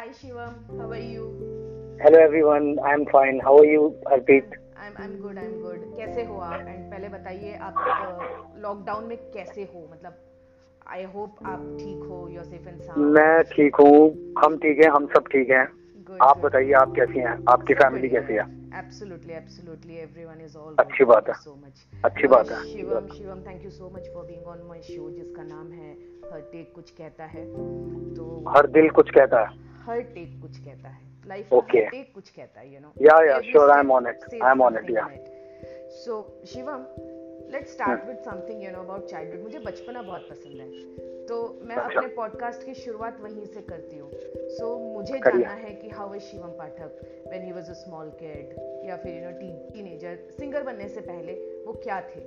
Hi Shivam, how are you? Hello everyone, I'm fine. How are you, Harpreet? I'm I'm good, I'm good. कैसे हो आप? And पहले बताइए आप lockdown में कैसे हो? मतलब आई होप आप ठीक हो, योर सेफ़ एंड साउंड. मैं ठीक हूँ, हम ठीक हैं, हम सब ठीक हैं. आप बताइए आप कैसी हैं? आपकी फैमिली कैसी है? Absolutely, absolutely. Everyone is all. अच्छी बात है. So much. अच्छी बात है. Shivam, Shivam, thank you so much for being on my show, जिसका नाम है हर टेक कुछ कहता है तो हर दिल कुछ कहता है हर टेक कुछ कहता है। Life okay. हर टेक कुछ कहता है you know yeah yeah sure I am on it I am on it yeah so Shivam let's start with something you know about childhood मुझे बचपना बहुत पसंद है। तो मैं अच्छा। अपने पॉडकास्ट की शुरुआत वहीं से करती हूँ। सो so, मुझे जानना है कि how is Shivam Pathak when he was a small kid या फिर यू नो टीनेजर सिंगर बनने से पहले वो क्या थे?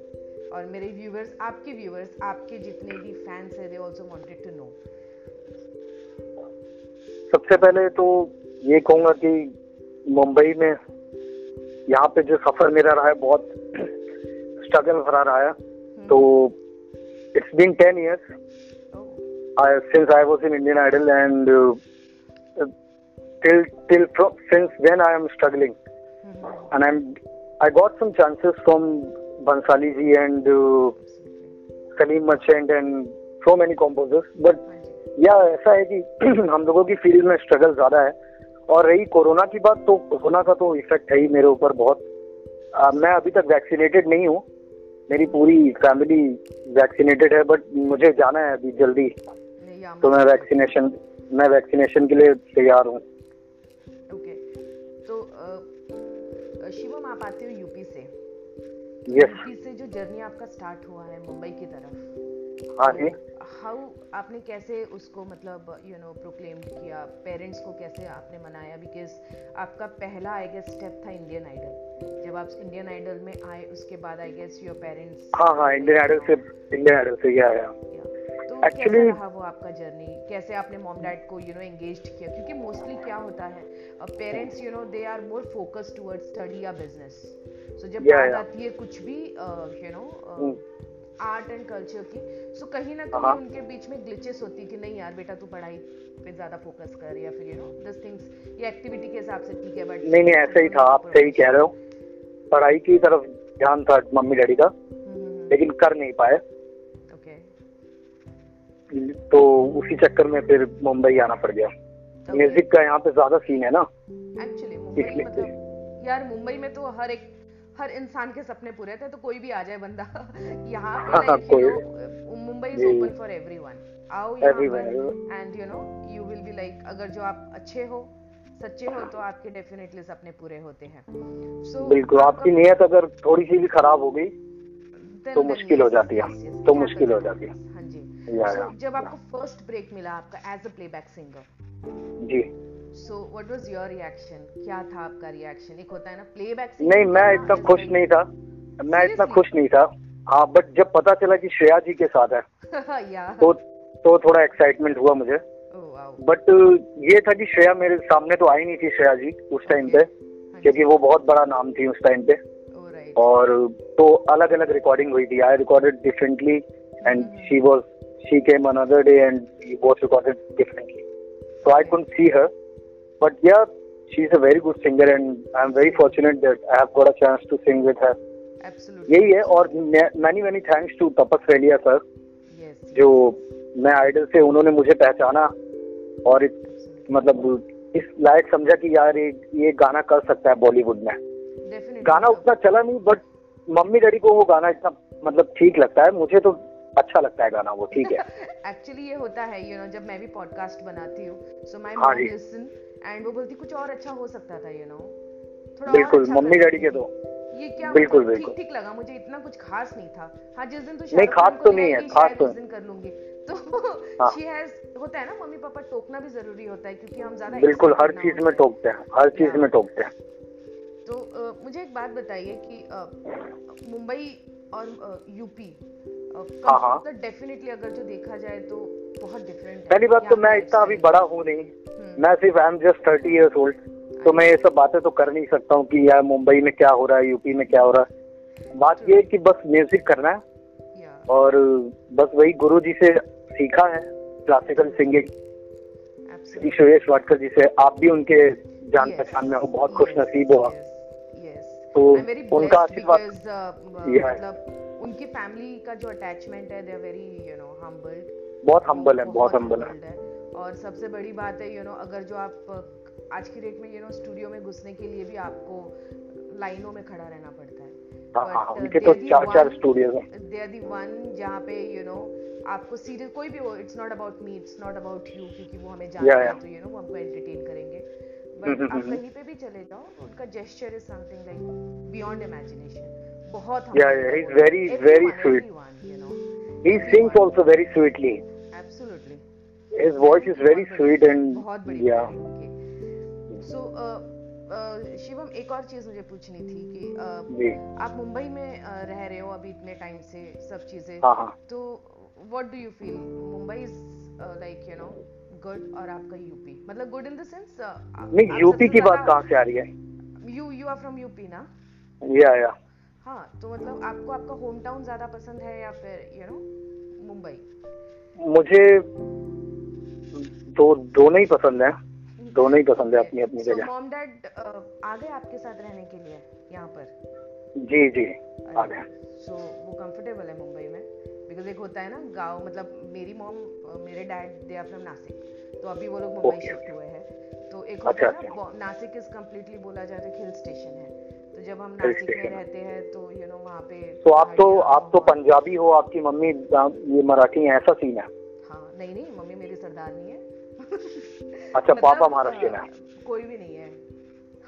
और मेरे व्यूवर्स आपके व्यूवर्स आपके जितने भी फैंस हैं they also wanted to know सबसे पहले तो ये कहूँगा कि मुंबई में यहाँ पे जो सफ़र मेरा रहा है बहुत स्ट्रगल भरा रहा है। हम्म। तो it's been ten years I since I was in Indian Idol and till till since then I am struggling and I am I got some chances from Bhansali ji and Salim Merchant and so many composers but yeah ऐसा है कि हम लोगों की field में struggle ज़्यादा है। और रही कोरोना की बात तो कोरोना का तो इफ़ेक्ट है ही मेरे ऊपर बहुत। आ, मैं अभी तक वैक्सीनेटेड नहीं हूँ। मेरी पूरी फैमिली वैक्सीनेटेड है बट मुझे जाना है अभी जल्दी। तो मैं वैक्सीनेशन मैं वैक्सीनेशन के लिए तैयार हूँ। तो शिवम आप आते हो यूपी से। Yes. से जो जर्नी आपका स्टार्ट हुआ है मुंबई की तरफ़। हाँ जी। हाउ आपने कैसे उसको मतलब यू नो प्रोक्लेम किया? पेरेंट्स को कैसे आपने मनाया? बिकॉज़ आपका पहला आई गेस स्टेप था इंडियन आइडल जब आप इंडियन आइडल में आए उसके बाद आई गेस योर पेरेंट्स हाँ हाँ इंडियन आइडल से इंडियन आइडल से गया आया। तो Actually, कैसा रहा वो आपका जर्नी कैसे आपने मॉम डैड को यू नो एंगेज किया? क्योंकि मोस्टली क्या होता है parents you know they are more focus towards study या बिज़नेस सो जब बात आती है कुछ भी you know art and culture की। सो कहीं ना कहीं हाँ। उनके बीच में ग्लिचेस होती कि नहीं यार बेटा तू पढ़ाई पे ज़्यादा फोकस कर या फिर यू नो दिस थिंग्स ये एक्टिविटी के हिसाब से ठीक है बट नहीं नहीं ऐसा ही था आप सही कह रहे हो। पढ़ाई की तरफ़ ध्यान था मम्मी डैडी का। लेकिन कर नहीं पाए। तो उसी चक्कर में फिर मुंबई आना पड़ गया। म्यूज़िक का यहाँ पे ज़्यादा सीन है ना। एक्चुअली मुंबई मतलब यार मुंबई में तो हर एक हर इंसान के सपने पूरे थे तो कोई भी आ जाए बंदा। यहाँ पे Mumbai is open for everyone आओ यहाँ and you know you will be like अगर जो आप अच्छे हो सच्चे हो तो आपके डेफिनेटली सपने पूरे होते हैं। सो so, बिल्कुल आपकी नीयत अगर थोड़ी सी भी खराब हो गई तो मुश्किल हो जाती है। तो मुश्किल हो जाती है। हाँ जी। जब आपको फ़र्स्ट ब्रेक मिला आपका as a playback singer ji. So what was your reaction क्या था आपका रिएक्शन एक होता है ना प्लेबैक नहीं मैं इतना खुश नहीं था। मैं इतना खुश नहीं था। हाँ बट जब पता चला कि श्रेया जी के साथ है तो तो थोड़ा एक्साइटमेंट हुआ मुझे। बट uh, ये था कि श्रेया मेरे सामने तो आई नहीं थी श्रेया जी उस टाइम पे हाँ क्योंकि वो बहुत बड़ा नाम थी उस टाइम पे। और तो अलग अलग रिकॉर्डिंग हुई थी। I recorded differently and she was she came another day and was recorded differently so I couldn't see her she is a very good singer and I am very fortunate that I have got a chance to sing with her यही है और many many thanks to Tapas Relia sir जो मैं idol से उन्होंने मुझे पहचाना और मतलब इस लायक समझा कि यार ये ये गाना कर सकता है बॉलीवुड में। गाना उतना चला नहीं बट मम्मी डैडी को वो गाना इतना मतलब ठीक लगता है। मुझे तो अच्छा लगता है गाना वो ठीक है। एक्चुअली ये होता है यू नो जब मैं भी पॉडकास्ट बनाती हूँ so my mom listen and वो बोलती कुछ और अच्छा हो सकता था यू नो थोड़ा बिल्कुल अच्छा मम्मी डैडी के तो। ये क्या बिल्कुल बिल्कुल। ठीक लगा मुझे इतना कुछ खास नहीं था। हाँ जिस दिन तो नहीं खास तो नहीं है खास तो दिन कर लूँगी। तो शी हैज़ होता है ना मम्मी पापा टोकना भी ज़रूरी होता है क्योंकि हम ज़्यादा बिल्कुल हर चीज़ में टोकते हैं हर चीज़ में टोकते हैं। तो मुझे एक बात बताइए कि मुंबई और यूपी हाँ हाँ डेफिनेटली अगर जो देखा जाए तो बहुत डिफरेंट पहली बात तो मैं इतना अभी बड़ा हूँ नहीं। हम्म। मैं सिर्फ़ I am just thirty years old तो मैं ये सब बातें तो कर नहीं सकता हूँ कि यार मुंबई में क्या हो रहा है यूपी में क्या हो रहा है। बात ये है कि बस म्यूज़िक करना है। और बस वही गुरु जी से सीखा है क्लासिकल सिंगिंग सुरेश वाटकर जी से आप भी उनके जान पहचान में हो बहुत खुश नसीब हो तो उनका आशीर्वाद uh, मतलब उनकी फैमिली का जो अटैचमेंट है they are very you know humbled बहुत हम्बल है बहुत हम्बल है। और सबसे बड़ी बात है यू नो अगर जो आप uh, आज की डेट में यू नो स्टूडियो में घुसने के लिए भी आपको लाइनों में खड़ा रहना पड़ता है। हाँ, हाँ, उनके तो चार चार स्टूडियोज हैं। दे आर दी वन जहाँ पे यू नो आपको सीरियल कोई भी हो it's not about me it's not about you क्योंकि वो हमें जानते हैं तो यू नो वो हमको एंटरटेन करेंगे। बट हम्म, हम्म, आप हम्म, कहीं पे भी चले जाओ उनका gesture is something like beyond imagination बहुत yeah yeah he is very very sweet he sings also very sweetly. Absolutely. His voice is very sweet and बहुत बढ़िया yeah. so uh, शिवम एक और चीज़ मुझे पूछनी थी कि आप मुंबई में रह रहे हो अभी इतने टाइम से सब चीज़ें। हाँ, हाँ। तो what do you feel Mumbai is like you know good और आपका यूपी मतलब गुड इन द सेंस नहीं यूपी की बात कहाँ से आ रही है? You you are from UP ना? या या हाँ तो मतलब आपको आपका होम टाउन ज़्यादा पसंद है या फिर यू नो मुंबई? मुझे दो दोनों ही पसंद है। दोनों ही पसंद है अपनी अपनी जगह। मॉम डैड आ गए आपके साथ रहने के लिए यहाँ पर? जी जी आ गए सो वो कंफर्टेबल है मुंबई में? बिकॉज़ एक होता है ना गाँव मतलब मेरी मॉम मेरे dad they are from Nashik तो अभी वो लोग मुंबई शिफ्ट हुए हैं। तो एक होता अच्छा, है ना नासिक इज़ कम्प्लीटली बोला जाए तो हिल स्टेशन है। तो जब हम नासिक में रहते हैं तो यू नो वहाँ पे तो आप तो आप तो पंजाबी हो आपकी मम्मी ये मराठी है ऐसा सीन है? हाँ नहीं नहीं मम्मी मेरी सरदारनी है। अच्छा मतलब, पापा महाराष्ट्र में कोई भी नहीं है।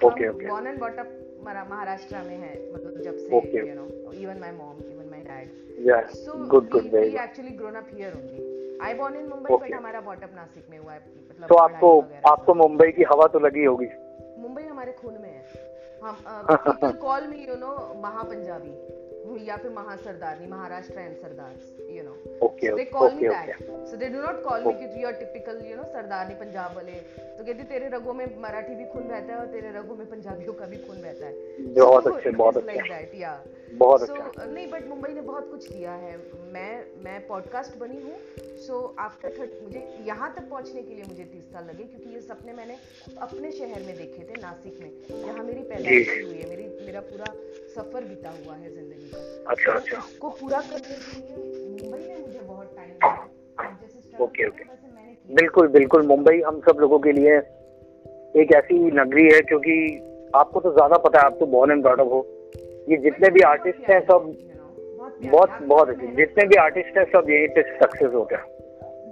Okay okay born and bought up Maharashtra में है मतलब जब से you know even my mom even my dad yes good good very actually grown up here only I born in Mumbai but हमारा बॉट अप नासिक में हुआ है मतलब तो आपको आपको मुंबई की हवा तो लगी होगी। मुंबई हमारे खून में है। हम कॉल मी यू नो महापंजाबी या फिर महासरदारनी Maharashtra and Sardar you know they call me that so they do not call me do not call okay. me कि you are typical you know Sardarni Punjab वाले. तो कहते तेरे रगों में मराठी भी खून रहता है और तेरे रगों में पंजाबियों का भी खून रहता है. बहुत अच्छे बहुत अच्छे. लाइक दैट या बहुत so, अच्छा। नहीं बट मुंबई ने बहुत कुछ किया है। मैं मैं पॉडकास्ट बनी हूँ। सो आफ्टर थर्ट मुझे यहाँ तक पहुँचने के लिए मुझे तीस साल लगे क्योंकि ये सपने मैंने अपने शहर में देखे थे नासिक में जहाँ मेरी पैदाइश हुई है। मेरी मेरा पूरा सफ़र बीता हुआ है ज़िंदगी का। अच्छा तो अच्छा। उसको पूरा करने के लिए मुंबई ने मुझे बहुत टाइम दिया ओके ओके बिल्कुल बिल्कुल। मुंबई हम सब लोगों के लिए एक ऐसी नगरी है क्योंकि आपको तो ज़्यादा पता है आप तो बॉर्न एंड ब्रॉडअप हो। ये जितने भी आर्टिस्ट हैं सब बहुत बहुत अच्छे। जितने भी आर्टिस्ट हैं सब यहीं पे सक्सेस हो गया।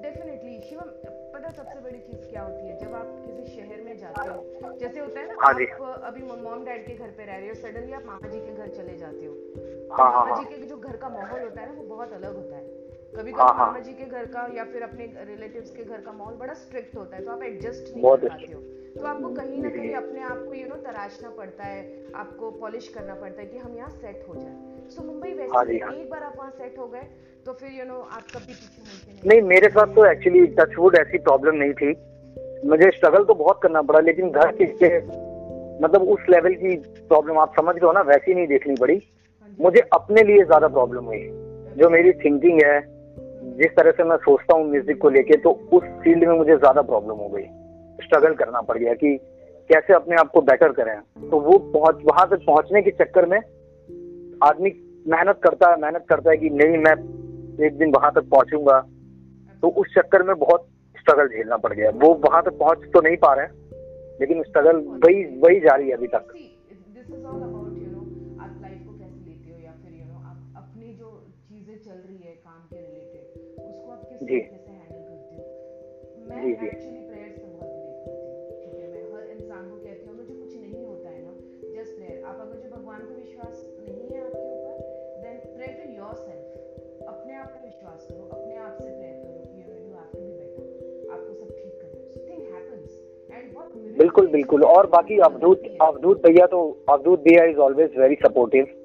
डेफिनेटली शिवम पता सबसे बड़ी चीज़ क्या होती है? जब आप किसी शहर में जाते हो जैसे होता है ना हाँ आप अभी मॉम डैड के घर पे रह रहे हो सडनली आप मामा जी के घर चले जाते हो। हाँ हाँ मामा हाँ। जी के जो घर का माहौल होता है ना वो बहुत अलग होता है। कभी कभी हाँ, हाँ। मामा जी के घर का या फिर अपने रिलेटिव्स के घर का माहौल बड़ा स्ट्रिक्ट होता है तो आप एडजस्ट नहीं कर पाते हो। तो आपको कहीं ना कहीं अपने आप को यू नो तराशना पड़ता है आपको पॉलिश करना पड़ता है कि हम यहाँ सेट हो जाए। सो मुंबई हाँ वैसे जी, हाँ। एक बार आप वहाँ सेट हो गए तो फिर यू नो आप कभी पीछे मुड़ते नहीं। नहीं मेरे साथ तो एक्चुअली टचवुड ऐसी प्रॉब्लम नहीं थी। मुझे स्ट्रगल तो बहुत करना पड़ा लेकिन घर के मतलब उस लेवल की प्रॉब्लम आप समझ रहे हो ना वैसी नहीं देखनी पड़ी। हाँ मुझे अपने लिए ज़्यादा प्रॉब्लम हुई जो मेरी थिंकिंग है जिस तरह से मैं सोचता हूँ म्यूज़िक को लेके तो उस फ़ील्ड में मुझे ज़्यादा प्रॉब्लम हो गई। स्ट्रगल करना पड़ गया कि कैसे अपने आप को बेटर करें। तो वो पहुँच, वहाँ तक पहुँचने के चक्कर में आदमी मेहनत करता है मेहनत करता है कि नहीं, मैं एक दिन वहाँ तक पहुंचूँगा। तो उस चक्कर में बहुत स्ट्रगल झेलना पड़ गया। वो वहाँ तक पहुँच तो नहीं पा रहे हैं, लेकिन स्ट्रगल वही वही जारी है अभी तक। चल रही है, काम के किस जी। जी, जी। कुछ नहीं होता है ना जस्ट प्रेयर आप अगर जो भगवान को विश्वास नहीं है आपके ऊपर देन प्रे टू योरसेल्फ अपने आप पे विश्वास करो अपने आप से प्रेयर करो कि you know you have be better आपको सब ठीक करना है। थिंग हैपेंस एंड बहुत miracle बिल्कुल बिल्कुल। और बाकी अवधूत अवधूत भैया तो अवधूत भैया is always very supportive is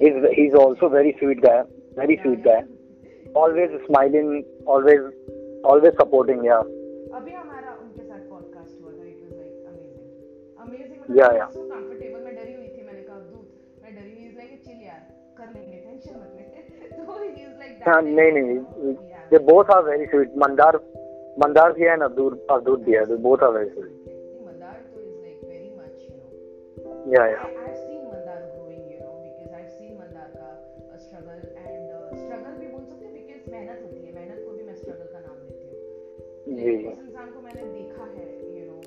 he is he's also very sweet guy very sweet always smiling always always supporting yeah अभी हमारा उनके साथ पॉडकास्ट हुआ था it was like amazing amazing yeah yeah नहीं नहीं they both are very sweet Mandar Mandar भी है ना दूर और दूध भी है they are very sweet Mandar तो इज़ लाइक वेरी मच या या जी। उस इंसान को मैंने देखा है you know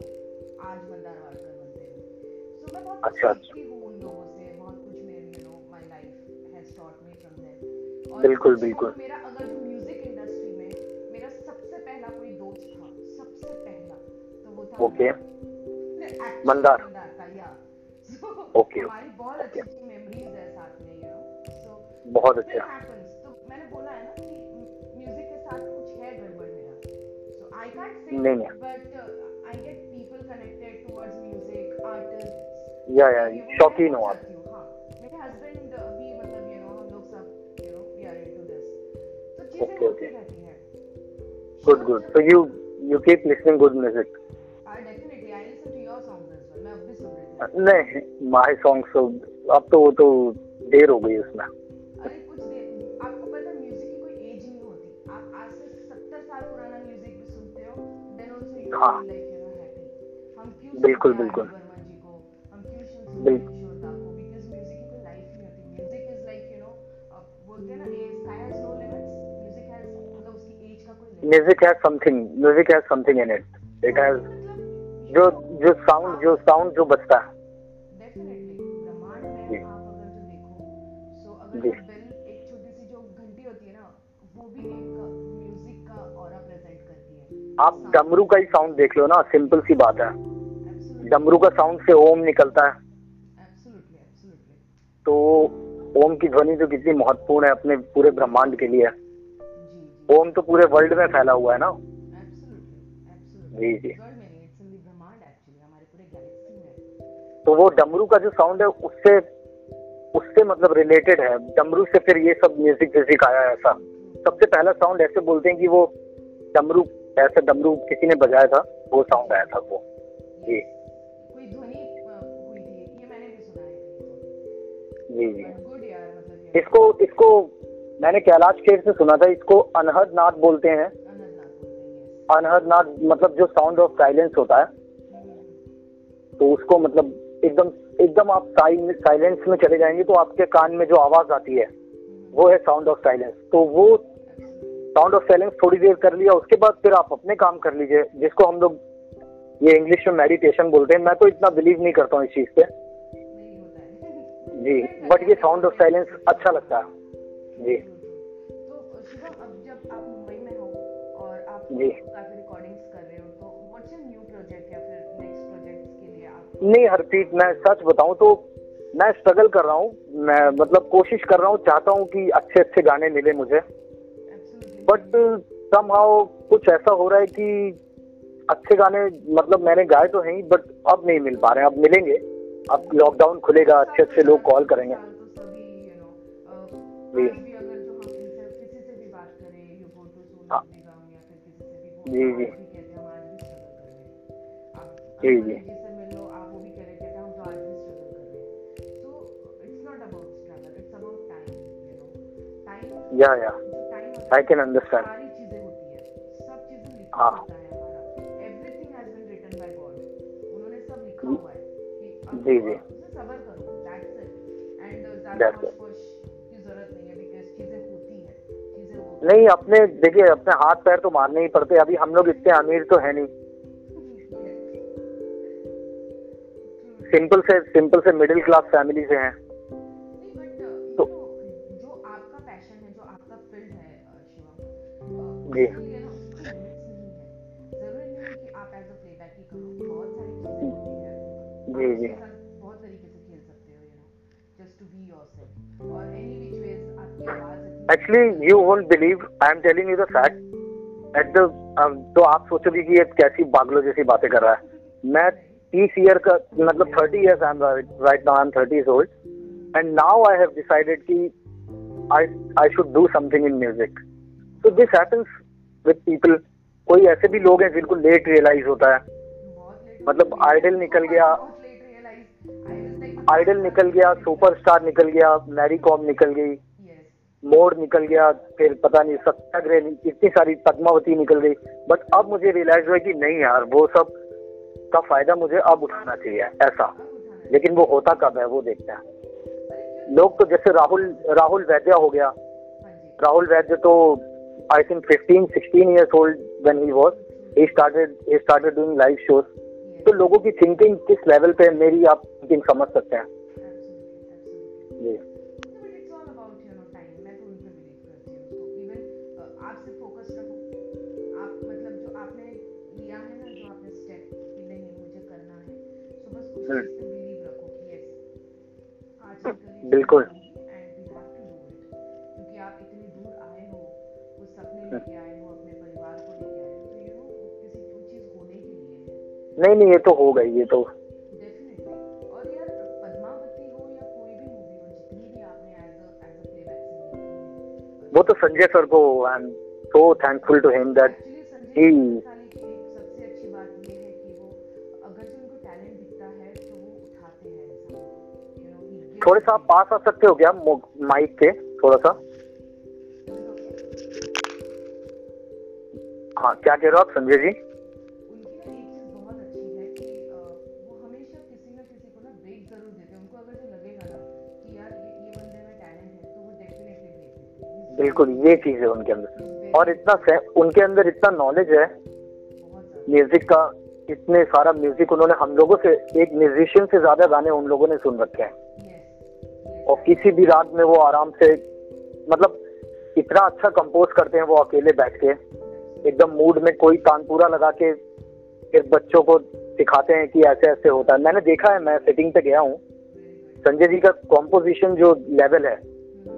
आज मंदार वाडकर बनते हुए so मैं बहुत अच्छा, सीखती हूँ उन लोगों से बहुत कुछ मेरे know my life has taught me from them और बिल्कुल, बिल्कुल। मेरा अगर जो म्यूज़िक इंडस्ट्री में मेरा सबसे पहला कोई दोस्त था सबसे पहला तो वो था. Actually मंदार। मंदार था या so Okay, हमारी बहुत अच्छी अच्छी मेमोरीज है साथ में यू नो सो बहुत अच्छा। तो मैंने बोला है ना सो से नहीं, म्यूज़िक शौकीन हो आप। मेरे हस्बैंड भी मतलब यू नो हम लोग सब you know we are into this तो चीज़ें होती रहती हैं। Good good so you you keep listening good music I definitely I listen to your songs as मैं अब भी सुन रही थी नहीं माय सॉन्ग्स तो अब तो वो तो देर हो गई उसमें। एज बिल्कुल बिल्कुल। बिल्कुल। Music has something music has something in it it has जो जो साउंड जो साउंड जो बचता है। आप डमरू का ही साउंड देख लो ना सिंपल सी बात है। डमरू का साउंड से ओम निकलता है। तो ओम की ध्वनि तो कितनी महत्वपूर्ण है अपने पूरे ब्रह्मांड के लिए। ओम तो पूरे वर्ल्ड में फैला हुआ है ना। जी जी। तो वो डमरू का जो साउंड है उससे उससे मतलब रिलेटेड है। डमरू से फिर ये सब म्यूज़िक व्यूजिक आया ऐसा। सबसे पहला साउंड ऐसे बोलते हैं कि वो डमरू ऐसे डमरू किसी ने बजाया था वो साउंड आया था वो। जी। कोई ध्वनि हुई थी? ये मैंने भी सुना है। जी जी। मतलब इसको इसको मैंने कैलाश खेर से सुना था इसको अनहद नाद बोलते हैं. अनहद नाद मतलब जो साउंड ऑफ़ साइलेंस होता है हम्म, तो उसको मतलब एकदम एकदम आप साइलेंस में चले जाएँगे तो आपके कान में जो आवाज़ आती है वो है साउंड ऑफ़ साइलेंस तो वो. साउंड ऑफ़ साइलेंस थोड़ी देर कर लिया उसके बाद फिर आप अपने काम कर लीजिए जिसको हम लोग ये इंग्लिश में मेडिटेशन बोलते हैं। मैं तो इतना बिलीव नहीं करता हूँ इस चीज़ पे। जी बट ये साउंड ऑफ़ साइलेंस अच्छा लगता है। जी। तो जी। तो नहीं हरप्रीत मैं सच बताऊँ तो मैं स्ट्रगल कर रहा हूँ। मैं मतलब कोशिश कर रहा हूँ चाहता हूँ कि अच्छे अच्छे गाने मिले मुझे। बट समहाउ कुछ ऐसा हो रहा है कि अच्छे गाने मतलब मैंने गाए तो हैं ही बट अब नहीं मिल पा रहे हैं। अब मिलेंगे। अब लॉकडाउन खुलेगा अच्छे अच्छे लोग कॉल करेंगे। जी। जो जी, जी। जी, यू या सारी चीज़ें होती है। जी, जी। नहीं अपने देखिए अपने हाथ पैर तो मारने ही पड़ते अभी हम लोग इतने अमीर तो है नहीं। सिंपल से सिंपल से मिडिल क्लास फैमिली से हैं। आपकी आवाज़ इतनी actually you won't believe I am telling you the fact at the तो आप सोचोगे कि ये कैसी पागलों जैसी बातें कर रहा है। मैं तीस ईयर का मतलब thirty years I am right now I am thirty is old and now I have decided कि I I should do something in music so this happens with people कोई ऐसे भी लोग हैं जिनको लेट रियलाइज़ होता है। मतलब आइडल निकल गया। आइडल निकल गया सुपरस्टार निकल गया मैरी कॉम निकल गई मोड़ निकल गया, फिर पता नहीं सत्याग्रह इतनी सारी पद्मावती निकल गई। बट अब मुझे रियलाइज़ हुआ कि नहीं यार, वो सब का फ़ायदा मुझे अब उठाना चाहिए, ऐसा। लेकिन वो होता कब है, वो देखते हैं। लोग तो जैसे राहुल राहुल वैद्या हो गया। राहुल वैद्य तो I think 15 16 years old when he was he started he started doing live shows Yes, तो लोगों की थिंकिंग किस लेवल पे मेरी आप थिंकिंग समझ सकते हैं. जी। बिल्कुल। है। नहीं नहीं ये तो हो गई ये तो। वो तो संजय सर को I am so thankful to him that है तो थोड़े सा पास आ सकते हो क्या माइक के थोड़ा सा? हाँ क्या कह रहे हो आप संजय जी? तो बिल्कुल ये चीज़ है उनके अंदर। और इतना उनके अंदर इतना नॉलेज है। म्यूज़िक का इतने सारा म्यूज़िक उन्होंने हम लोगों से एक म्यूजिशियन से ज़्यादा गाने उन लोगों ने सुन रखे हैं। और किसी भी रात में वो आराम से मतलब इतना अच्छा कंपोज करते हैं वो अकेले बैठ के। एकदम मूड में कोई तानपुरा लगा के फिर बच्चों को सिखाते हैं कि ऐसे ऐसे होता है। मैंने देखा है मैं सेटिंग पे गया हूँ। संजय जी का कॉम्पोजिशन जो लेवल है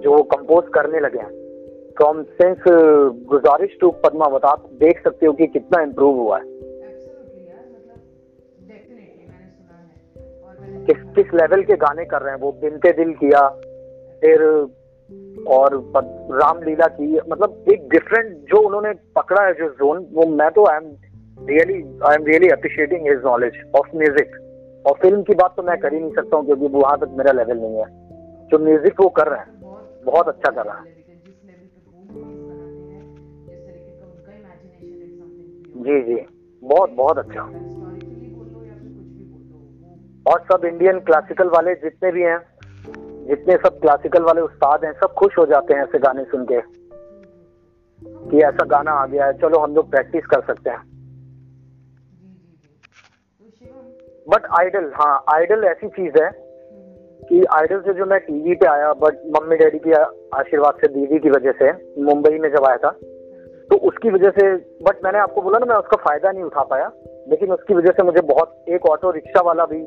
जो वो कंपोज करने लगे हैं from since Guzaarish to Padmaavat आप देख सकते हो कि कितना इम्प्रूव हुआ है। मतलब किस किस लेवल के गाने कर रहे हैं वो बिनते दिल किया फिर और रामलीला की मतलब एक डिफरेंट जो उन्होंने पकड़ा है जो जोन वो मैं तो I am really I am really appreciating his knowledge of music और फ़िल्म की बात तो मैं कर ही नहीं सकता हूँ, क्योंकि वहाँ तक मेरा लेवल नहीं है। जो म्यूज़िक वो कर रहे हैं, बहुत अच्छा कर रहा है। जी जी। बहुत बहुत अच्छा। और सब इंडियन क्लासिकल वाले जितने भी हैं जितने सब क्लासिकल वाले उस्ताद हैं, सब खुश हो जाते हैं ऐसे गाने सुन के कि ऐसा गाना आ गया है, चलो हम लोग प्रैक्टिस कर सकते हैं। बट आइडल हाँ आइडल ऐसी चीज़ है कि आइडल से जो मैं टीवी पे आया बट मम्मी डैडी के आशीर्वाद से, दीदी की वजह से, मुंबई में जब आया था तो उसकी वजह से बट मैंने आपको बोला ना, मैं उसका फ़ायदा नहीं उठा पाया, लेकिन उसकी वजह से मुझे बहुत, एक ऑटो रिक्शा वाला भी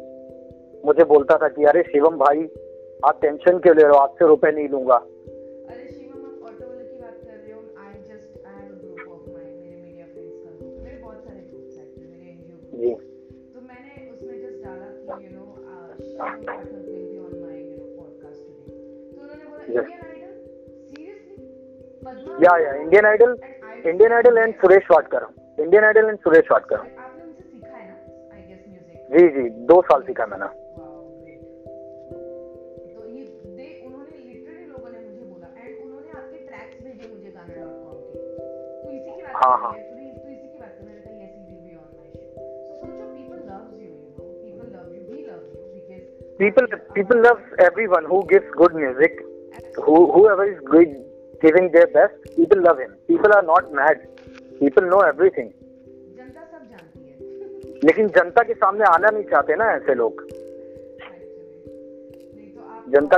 मुझे बोलता था कि, अरे शिवम भाई आप टेंशन क्यों ले रहे हो? आपसे रुपए नहीं लूँगा। जी। तो मैंने उसमें जस्ट डाला कि you know Pathak will be on my you know podcast today तो उन्होंने बोला Indian Idol seriously yeah yeah Indian Idol Indian Idol and Suresh Wadkar Indian Idol and Suresh Wadkar आपने उनसे सीखा है ना आई गेस म्यूज़िक जी जी दो साल सीखा मैंने। हाँ हाँ people people love everyone who gives good music who whoever is good giving their best people love him people are not mad people know everything है लेकिन जनता के सामने आना नहीं चाहते ना ऐसे लोग तो जनता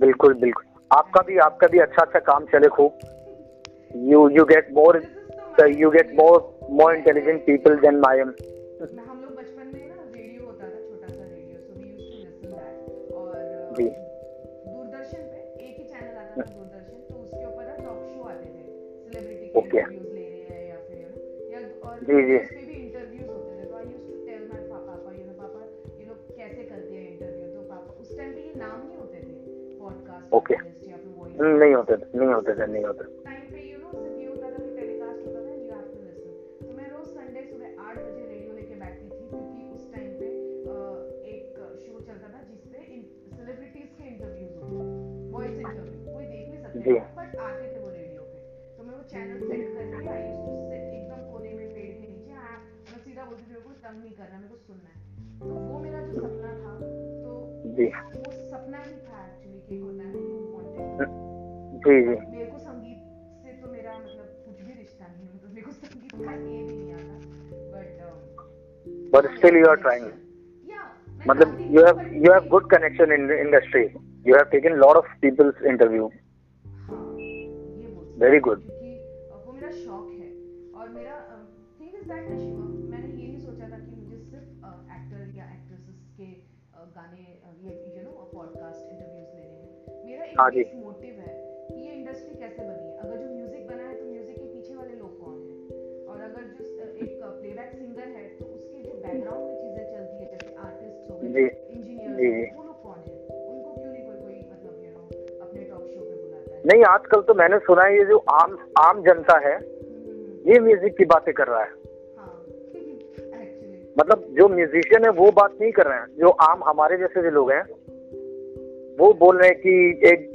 बिल्कुल बिल्कुल आपका भी आपका भी अच्छा अच्छा काम चले खूब। You you get more you get more more intelligent people than I am. हम लोग बचपन में ना रेडियो होता था छोटा सा radio so we used to listen that और जी। दूरदर्शन पे एक ही चैनल आता था दूरदर्शन तो उसके ऊपर ना टॉक शो आते थे सेलिब्रिटी के इंटरव्यूज़ ले रहे हैं या फिर यू नो या और जी जी। उस पे भी इंटरव्यूज़ होते थे I used to tell my papa you know papa you know कैसे करते हैं इंटरव्यू तो पापा उस टाइम पे ये नाम ओके नहीं होते नहीं होते सर नहीं होते। यू आर ट्राइंग मतलब you have you have good connection in the industry. You have taken a lot of people's interview. Very good वो मेरा शौक है और मेरा थिंग इज़ दैट मैंने ये नहीं सोचा था कि मुझे सिर्फ़ एक्टर या एक्ट्रेसेस के गाने ये यू नो पॉडकास्ट इंटरव्यूज़ लेने हैं। मेरा एक हाँ मोटिव है कि ये इंडस्ट्री कैसे बनी। हो? गए नहीं आजकल तो मैंने सुना है ये जो आम आम जनता है ये म्यूज़िक की बातें कर रहा है। मतलब जो म्यूजिशियन है वो बात नहीं कर रहे हैं। जो आम हमारे जैसे जो लोग हैं वो बोल रहे हैं कि एक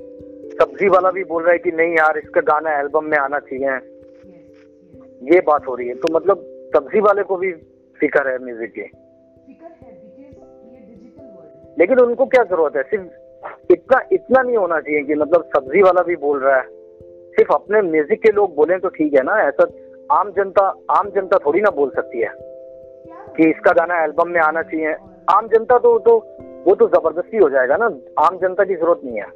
सब्ज़ी वाला भी बोल रहा है कि नहीं यार इसका गाना एल्बम में आना चाहिए। ये बात हो रही है। तो मतलब सब्ज़ी वाले को भी फ़िक्र है म्यूज़िक की। लेकिन उनको क्या ज़रूरत है? सिर्फ़ इतना इतना नहीं होना चाहिए कि मतलब सब्ज़ी वाला भी बोल रहा है। सिर्फ़ अपने म्यूज़िक के लोग बोले तो ठीक है ना? ऐसा आम जनता आम जनता थोड़ी ना बोल सकती है कि इसका गाना एल्बम में आना चाहिए। आम जनता तो तो वो तो ज़बरदस्ती हो जाएगा ना। आम जनता की ज़रूरत नहीं है।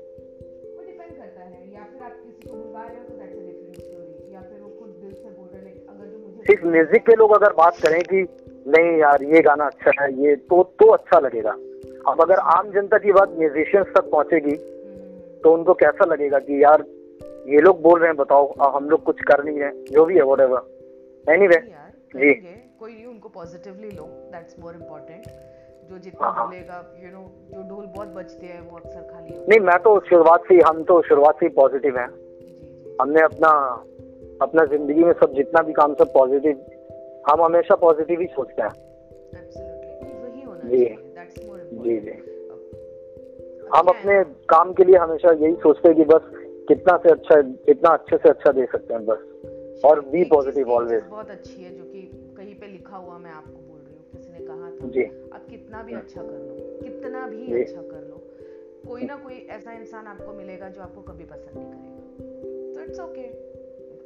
सिर्फ़ म्यूज़िक के लोग अगर बात करें कि नहीं यार ये गाना अच्छा है ये तो तो अच्छा लगेगा। अब अगर आम जनता की बात म्यूजिशियंस तक पहुंचेगी तो उनको कैसा लगेगा कि यार ये लोग बोल रहे हैं बताओ हम लोग कुछ कर नहीं रहे जो भी है वोट एवर एनी वे जी। कोई नहीं उनको पॉजिटिवली लो दैट्स मोर इम्पोर्टेंट जो जितना हाँ, हाँ। बोलेगा यू नो जो ढोल बहुत बजते हैं वो अक्सर खाली नहीं मैं तो शुरुआत से हम तो शुरुआत से ही पॉजिटिव हैं। हमने अपना अपना ज़िंदगी में सब जितना भी काम सब पॉजिटिव हम हमेशा पॉजिटिव ही सोचते हैं। जी। जी जी। हम अपने काम के लिए हमेशा यही सोचते हैं कि बस कितना से अच्छा कितना अच्छे से अच्छा दे सकते हैं बस। और बी पॉजिटिव ऑलवेज बहुत अच्छी है जो कि कहीं पे लिखा हुआ मैं आपको बोल रही हूँ किसी ने कहा था जी। आप कितना भी अच्छा कर लो कितना भी अच्छा कर लो कोई ना कोई ऐसा इंसान आपको मिलेगा जो आपको कभी पसंद नहीं करेगा। तो इट्स ओके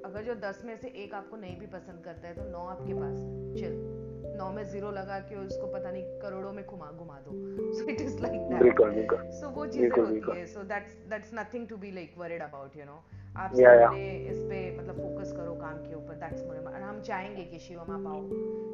अगर जो दस में से एक आपको नहीं भी पसंद करता है तो नौ आपके पास चिल। नौ में ज़ीरो लगा के उसको पता नहीं करोड़ों में घुमा घुमा दो। So it is like that so वो चीज़ें होती है। So that's that's nothing to be like worried about you know आप yeah, yeah. इस पे मतलब फोकस करो काम के ऊपर दैट्स मोर और हम चाहेंगे कि शिवम आप आओ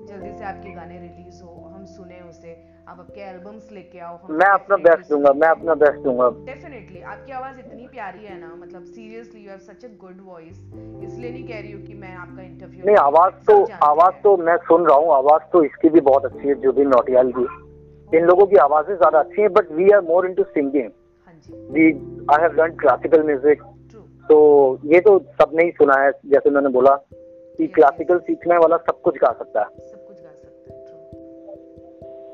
जल्दी से आपके गाने रिलीज़ हो हम सुने उसे आप आपके एल्बम्स लेके आओ हम मैं अपना बेस्ट दूँगा मैं अपना बेस्ट दूँगा। डेफिनेटली आपकी आवाज़ इतनी प्यारी है ना मतलब seriously you have such a good voice इसलिए नहीं कह रही हूँ कि मैं आपका इंटरव्यू नहीं आवाज़ तो आवाज़ तो मैं सुन रहा हूँ आवाज़ तो इसकी भी बहुत अच्छी है जो भी नोटियाल की। इन लोगों की आवाज़ें ज़्यादा अच्छी हैं but we are more into singing we I have learn classical music तो ये तो सबने ही सुना है जैसे उन्होंने बोला कि क्लासिकल सीखने वाला सब कुछ गा सकता है। सब कुछ गा सकता है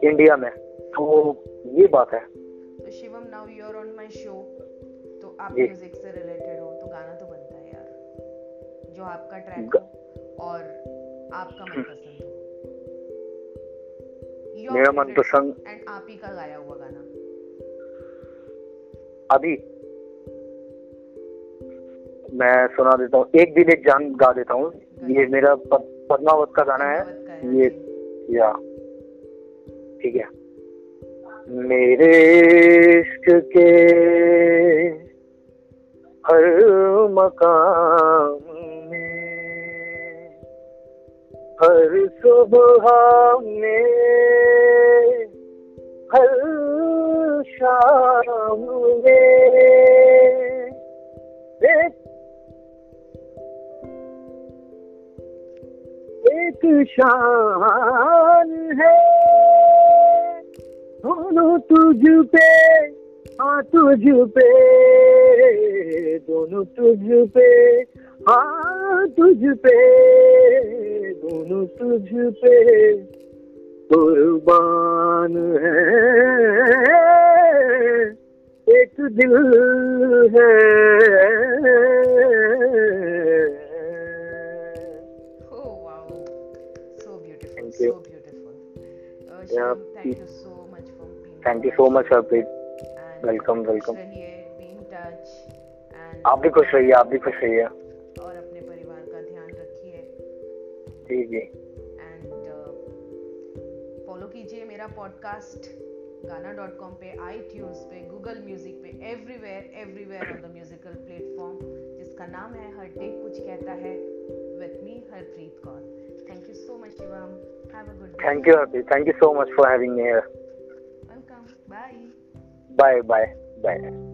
इंडिया में। तो ये बात है। तो Shivam now you are on my show तो आप म्यूज़िक से रिलेटेड हो तो गाना तो बनता है यार। जो आपका ट्रैक हो और आपका मनपसंद हो। मेरा मनपसंद एंड आप ही का गाया हुआ गाना। अभी मैं सुना देता हूँ एक दिन एक जान गा देता हूँ। ये मेरा पद्मावत का गाना है। ये या। ठीक है। मेरे इश्क के हर मकाम में हर सुबह में हर शाम में एक शान है। दोनों तुझ पे हाँ तुझ पे, दोनों तुझ पे हाँ तुझ पे, दोनों तुझ पे। कुर्बान है, एक दिल है। Uh, yeah. thank you so much for being Thank you so much, Harpreet. Welcome, welcome. be in touch. And आप भी खुश रहिए आप भी खुश रहिए और अपने परिवार का ध्यान रखिए जी जी एंड फॉलो कीजिए मेरा पॉडकास्ट गाना डॉट कॉम पे आई ट्यून्स पे गूगल म्यूज़िक पे everywhere everywhere on the musical platform जिसका नाम है हर डे कुछ कहता है with me Harpreet Kaur you so much, Shivam. Have a good day. Thank you, Abhi. Thank you so much for having me here. Welcome. Bye. Bye, bye, bye.